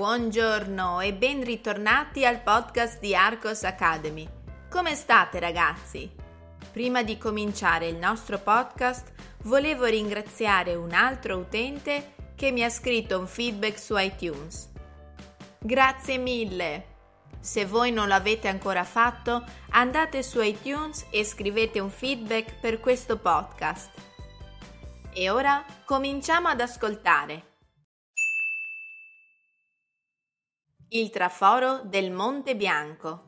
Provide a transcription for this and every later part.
Buongiorno e ben ritornati al podcast di Arcos Academy. Come state ragazzi? Prima di cominciare il nostro podcast volevo ringraziare un altro utente che mi ha scritto un feedback su iTunes. Grazie mille! Se voi non l'avete ancora fatto, andate su iTunes e scrivete un feedback per questo podcast. E ora cominciamo ad ascoltare. Il traforo del Monte Bianco.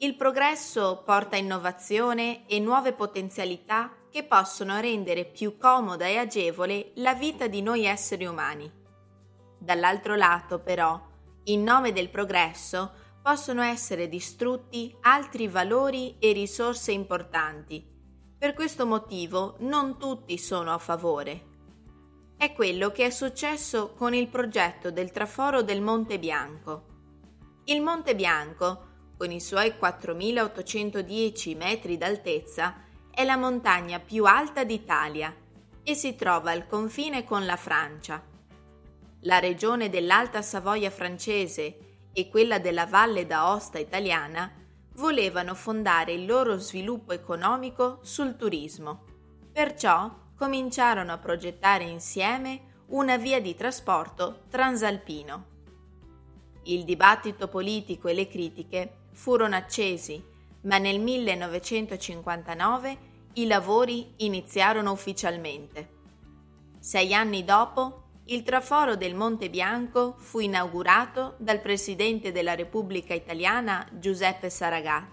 Il progresso porta innovazione e nuove potenzialità che possono rendere più comoda e agevole la vita di noi esseri umani. Dall'altro lato, però, in nome del progresso, possono essere distrutti altri valori e risorse importanti. Per questo motivo non tutti sono a favore è quello che è successo con il progetto del traforo del Monte Bianco. Il Monte Bianco, con i suoi 4.810 metri d'altezza, è la montagna più alta d'Italia e si trova al confine con la Francia. La regione dell'Alta Savoia francese e quella della Valle d'Aosta italiana volevano fondare il loro sviluppo economico sul turismo. Perciò cominciarono a progettare insieme una via di trasporto transalpino. Il dibattito politico e le critiche furono accesi, ma nel 1959 i lavori iniziarono ufficialmente. Sei anni dopo, il traforo del Monte Bianco fu inaugurato dal Presidente della Repubblica Italiana Giuseppe Saragat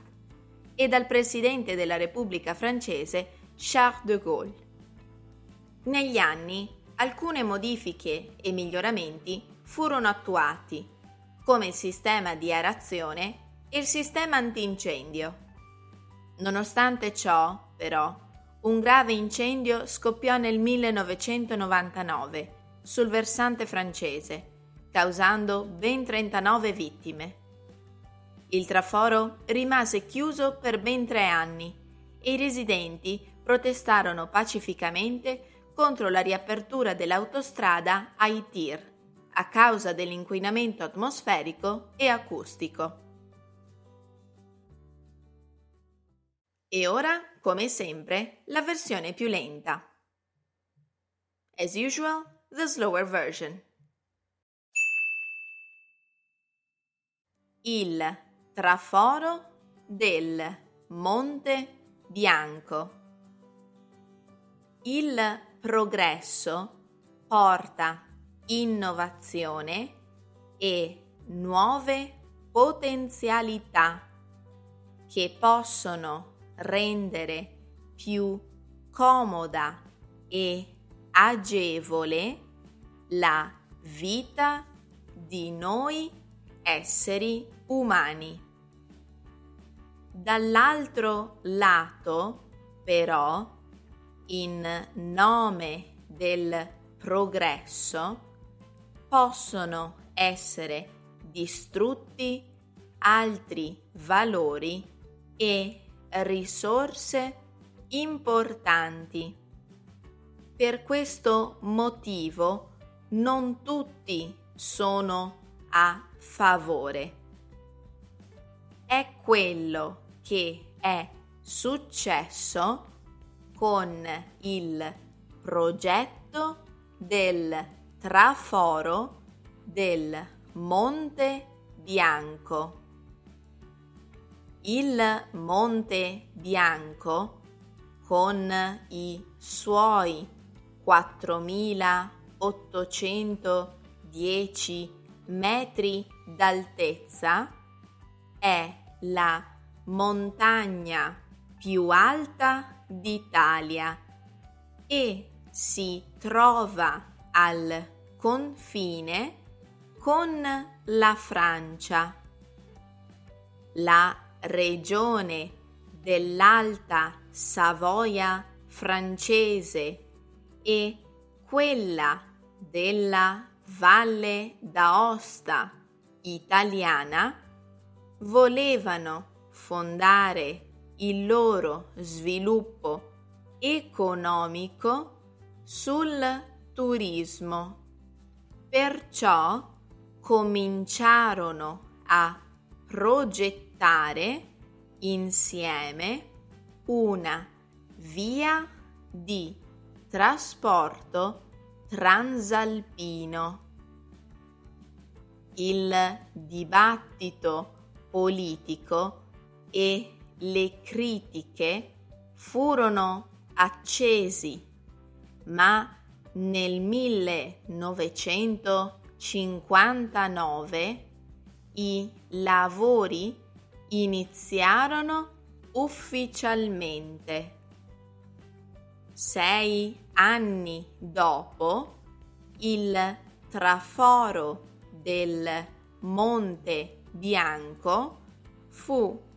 e dal Presidente della Repubblica Francese Charles de Gaulle. Negli anni alcune modifiche e miglioramenti furono attuati, come il sistema di aerazione e il sistema antincendio. Nonostante ciò, però, un grave incendio scoppiò nel 1999 sul versante francese, causando ben 39 vittime. Il traforo rimase chiuso per ben tre anni e i residenti protestarono pacificamente contro la riapertura dell'autostrada ai tir a causa dell'inquinamento atmosferico e acustico. E ora, come sempre, la versione più lenta. As usual, the slower version. Il traforo del Monte Bianco. Il progresso porta innovazione e nuove potenzialità che possono rendere più comoda e agevole la vita di noi esseri umani. Dall'altro lato, però, in nome del progresso possono essere distrutti altri valori e risorse importanti. Per questo motivo non tutti sono a favore. È quello che è successo con il progetto del traforo del Monte Bianco. Il Monte Bianco, con i suoi 4810 metri d'altezza, è la montagna più alta d'Italia e si trova al confine con la Francia. La regione dell'Alta Savoia francese e quella della Valle d'Aosta italiana volevano fondare il loro sviluppo economico sul turismo. Perciò cominciarono a progettare insieme una via di trasporto transalpino. Il dibattito politico e le critiche furono accesi, ma nel 1959 i lavori iniziarono ufficialmente. Sei anni dopo, il traforo del Monte Bianco fu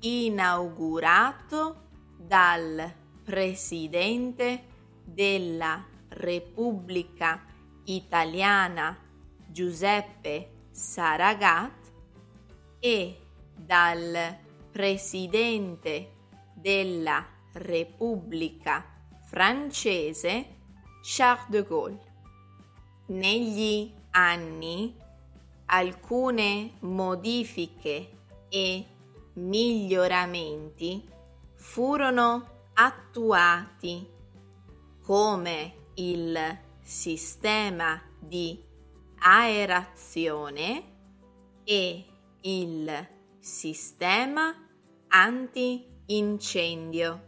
inaugurato dal presidente della Repubblica Italiana Giuseppe Saragat e dal presidente della Repubblica francese Charles de Gaulle. Negli anni alcune modifiche e miglioramenti furono attuati come il sistema di aerazione e il sistema anti-incendio.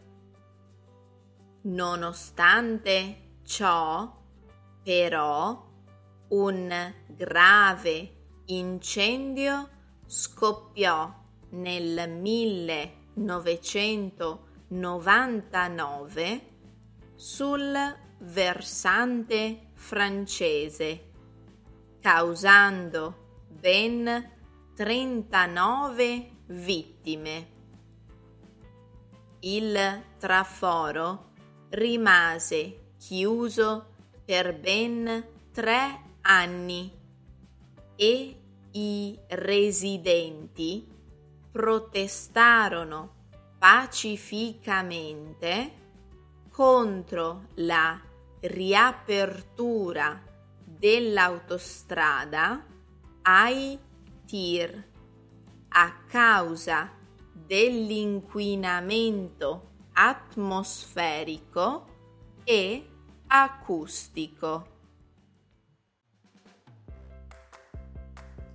Nonostante ciò, però, un grave incendio scoppiò nel 1999 sul versante francese, causando ben 39 vittime. Il traforo rimase chiuso per ben tre anni e i residenti protestarono pacificamente contro la riapertura dell'autostrada ai tir a causa dell'inquinamento atmosferico e acustico.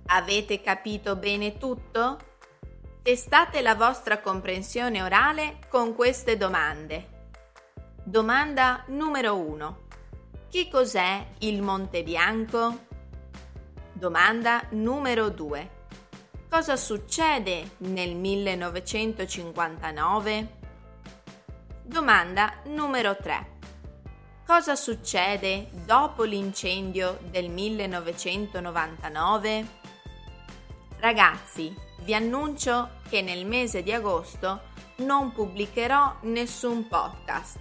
Avete capito bene tutto? Testate la vostra comprensione orale con queste domande. Domanda numero 1. Che cos'è il Monte Bianco? Domanda numero 2. Cosa succede nel 1959? Domanda numero 3. Cosa succede dopo l'incendio del 1999? Ragazzi, vi annuncio che nel mese di agosto non pubblicherò nessun podcast.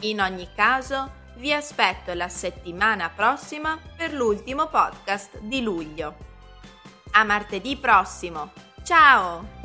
In ogni caso, vi aspetto la settimana prossima per l'ultimo podcast di luglio. A martedì prossimo. Ciao!